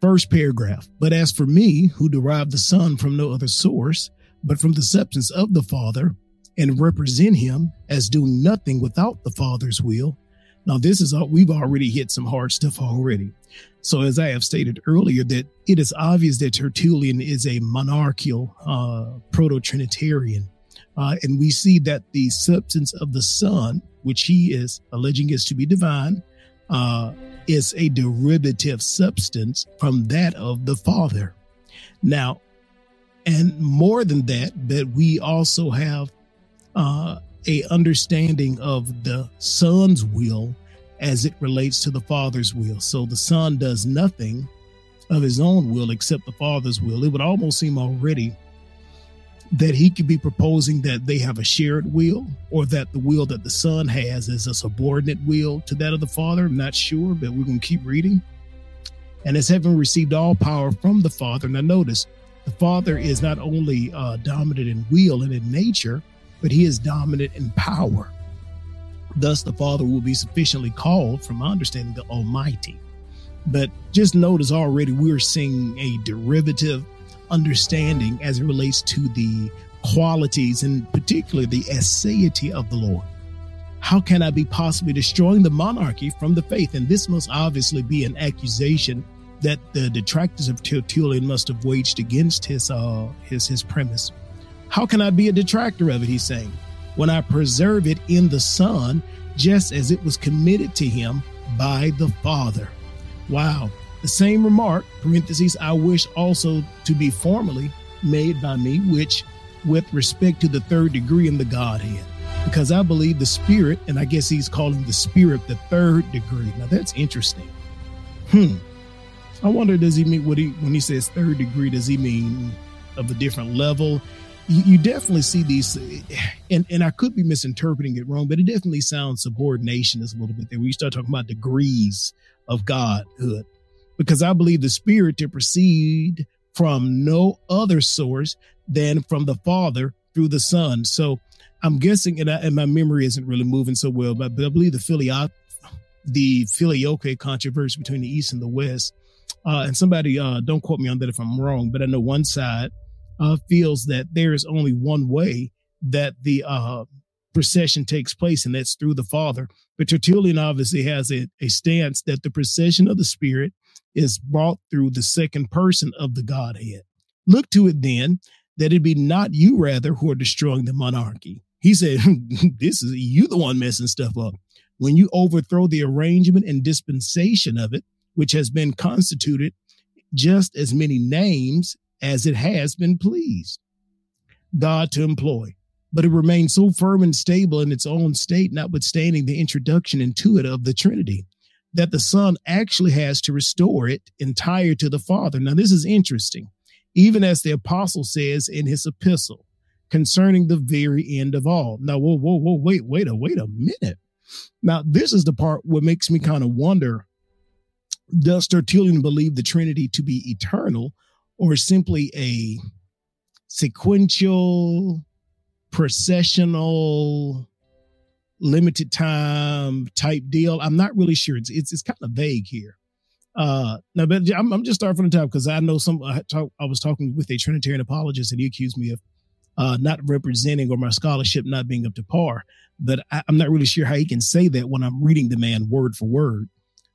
First paragraph. But as for me, who derived the Son from no other source, but from the substance of the Father, and represent him as doing nothing without the Father's will. Now, this is all we've already hit some hard stuff already. So, as I have stated earlier, that it is obvious that Tertullian is a monarchical uh, proto Trinitarian. Uh, and we see that the substance of the Son, which he is alleging is to be divine, uh, is a derivative substance from that of the Father. Now, and more than that, that we also have uh, a understanding of the Son's will as it relates to the Father's will. So the Son does nothing of his own will except the Father's will. It would almost seem already that he could be proposing that they have a shared will or that the will that the son has is a subordinate will to that of the father. I'm not sure, but we're going to keep reading. And as having received all power from the father, now notice the father is not only uh, dominant in will and in nature, but he is dominant in power. Thus, the father will be sufficiently called, from my understanding, the Almighty. But just notice already we're seeing a derivative understanding as it relates to the qualities and particularly the aseity of the Lord. How can I be possibly destroying the monarchy from the faith? And this must obviously be an accusation that the detractors of Tertullian must have waged against his uh his his premise. How can I be a detractor of it? He's saying, when I preserve it in the Son, just as it was committed to him by the Father. Wow. The same remark, parentheses, I wish also to be formally made by me, which with respect to the third degree in the Godhead, because I believe the Spirit, and I guess he's calling the Spirit the third degree. Now that's interesting. Hmm. I wonder, does he mean what he when he says third degree? Does he mean of a different level? You, you definitely see these, and and I could be misinterpreting it wrong, but it definitely sounds subordination is a little bit there. When you start talking about degrees of godhood, because I believe the Spirit to proceed from no other source than from the Father through the Son. So I'm guessing, and, I, and my memory isn't really moving so well, but, but I believe the filioque, the filioque controversy between the East and the West, uh, and somebody uh, don't quote me on that if I'm wrong, but I know one side uh, feels that there is only one way that the uh, procession takes place, and that's through the Father. But Tertullian obviously has a, a stance that the procession of the Spirit is brought through the second person of the Godhead. Look to it then that it be not you rather who are destroying the monarchy. He said, This is you the one messing stuff up. When you overthrow the arrangement and dispensation of it, which has been constituted just as many names as it has been pleased God to employ. But it remains so firm and stable in its own state, notwithstanding the introduction into it of the Trinity that the Son actually has to restore it entire to the Father. Now, this is interesting, even as the apostle says in his epistle concerning the very end of all. Now, whoa, whoa, whoa, wait, wait a wait a minute. Now, this is the part what makes me kind of wonder does Tertullian believe the Trinity to be eternal or simply a sequential, processional, limited time type deal. I'm not really sure. It's it's, it's kind of vague here. Uh, now, but I'm, I'm just starting from the top because I know some. I, talk, I was talking with a Trinitarian apologist, and he accused me of uh, not representing or my scholarship not being up to par. But I, I'm not really sure how he can say that when I'm reading the man word for word.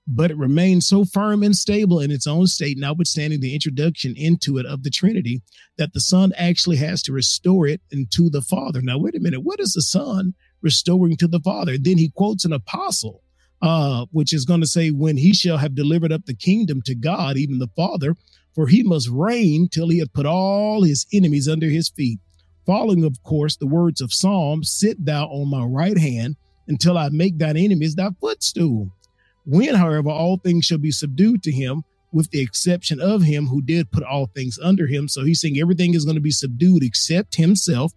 But it remains so firm and stable in its own state, notwithstanding the introduction into it of the Trinity, that the Son actually has to restore it into the Father. Now, wait a minute. What is the Son restoring to the Father. Then he quotes an apostle, uh, which is going to say, When he shall have delivered up the kingdom to God, even the Father, for he must reign till he hath put all his enemies under his feet. Following, of course, the words of Psalm, Sit thou on my right hand until I make thine enemies thy footstool. When, however, all things shall be subdued to him, with the exception of him who did put all things under him. So he's saying everything is going to be subdued except himself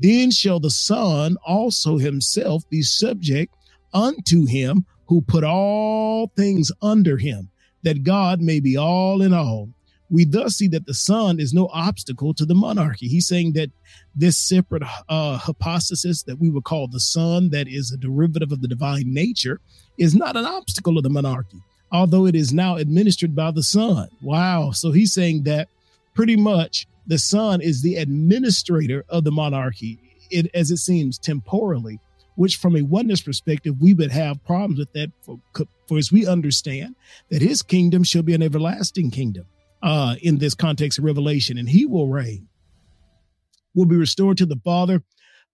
then shall the Son also himself be subject unto him who put all things under him, that God may be all in all. We thus see that the Son is no obstacle to the monarchy. He's saying that this separate uh, hypostasis that we would call the Son, that is a derivative of the divine nature, is not an obstacle of the monarchy, although it is now administered by the Son. Wow. So he's saying that pretty much the Son is the administrator of the monarchy, it, as it seems temporally which from a oneness perspective, we would have problems with that for, for as we understand that his kingdom shall be an everlasting kingdom uh, in this context of revelation, and he will reign, will be restored to the Father.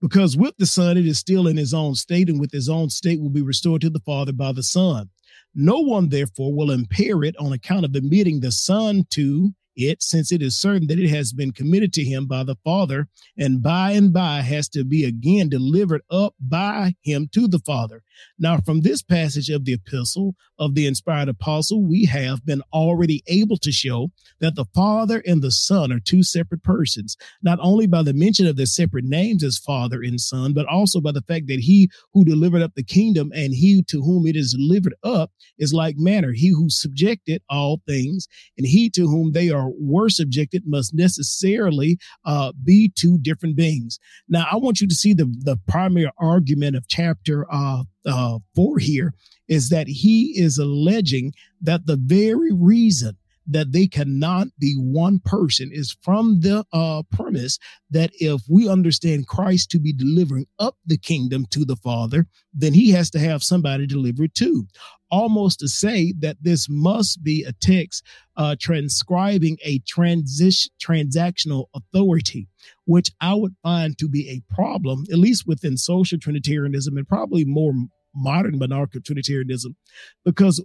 Because with the Son, it is still in his own state, and with his own state will be restored to the Father by the Son. No one, therefore, will impair it on account of admitting the Son to it, since it is certain that it has been committed to him by the Father, and by and by has to be again delivered up by him to the Father. Now, from this passage of the epistle of the inspired apostle, we have been already able to show that the Father and the Son are two separate persons, not only by the mention of their separate names as Father and Son, but also by the fact that he who delivered up the kingdom and he to whom it is delivered up is like manner. He who subjected all things and he to whom they are were subjected must necessarily uh, be two different beings. Now, I want you to see the, the primary argument of chapter uh, uh, 4 here is that he is alleging that the very reason that they cannot be one person is from the uh, premise that if we understand Christ to be delivering up the kingdom to the Father, then he has to have somebody deliver it to. Almost to say that this must be a text uh, transcribing a transition transactional authority, which I would find to be a problem, at least within social Trinitarianism and probably more modern monarchical Trinitarianism, because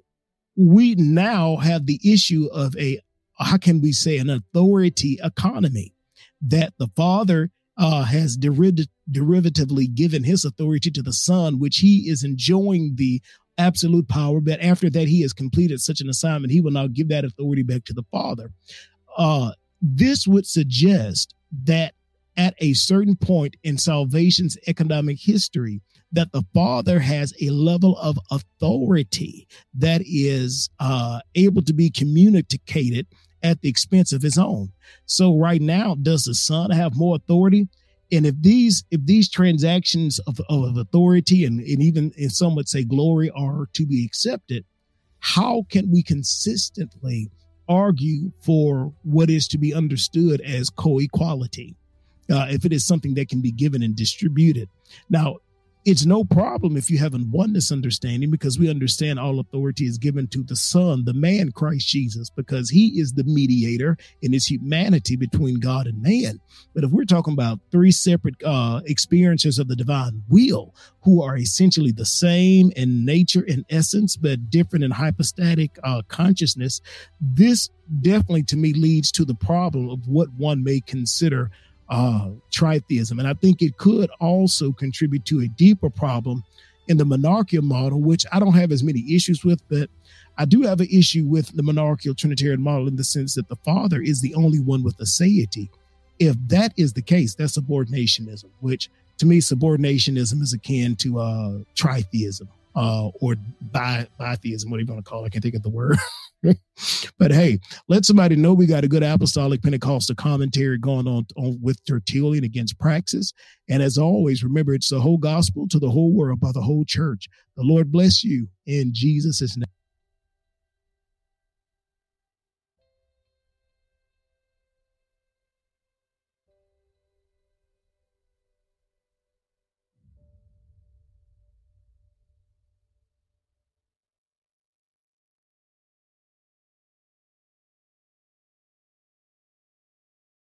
we now have the issue of a, how can we say, an authority economy that the Father uh, has deriv- derivatively given his authority to the Son, which he is enjoying the absolute power. But after that, he has completed such an assignment, he will now give that authority back to the Father. Uh, this would suggest that at a certain point in salvation's economic history, that the father has a level of authority that is uh, able to be communicated at the expense of his own. So right now, does the son have more authority? And if these if these transactions of, of authority and, and even if some would say glory are to be accepted, how can we consistently argue for what is to be understood as co-equality? Uh, if it is something that can be given and distributed. Now, it's no problem if you have a oneness understanding because we understand all authority is given to the Son, the man Christ Jesus, because he is the mediator in his humanity between God and man. But if we're talking about three separate uh, experiences of the divine will, who are essentially the same in nature and essence, but different in hypostatic uh, consciousness, this definitely to me leads to the problem of what one may consider uh, tritheism. And I think it could also contribute to a deeper problem in the monarchical model, which I don't have as many issues with, but I do have an issue with the monarchical Trinitarian model in the sense that the Father is the only one with aseity. If that is the case, that's subordinationism, which to me, subordinationism is akin to uh, tritheism uh, or bi- bitheism, whatever you want to call it. I can't think of the word. but hey, let somebody know we got a good apostolic Pentecostal commentary going on, on with Tertullian against Praxeas. And as always, remember it's the whole gospel to the whole world by the whole church. The Lord bless you in Jesus' name.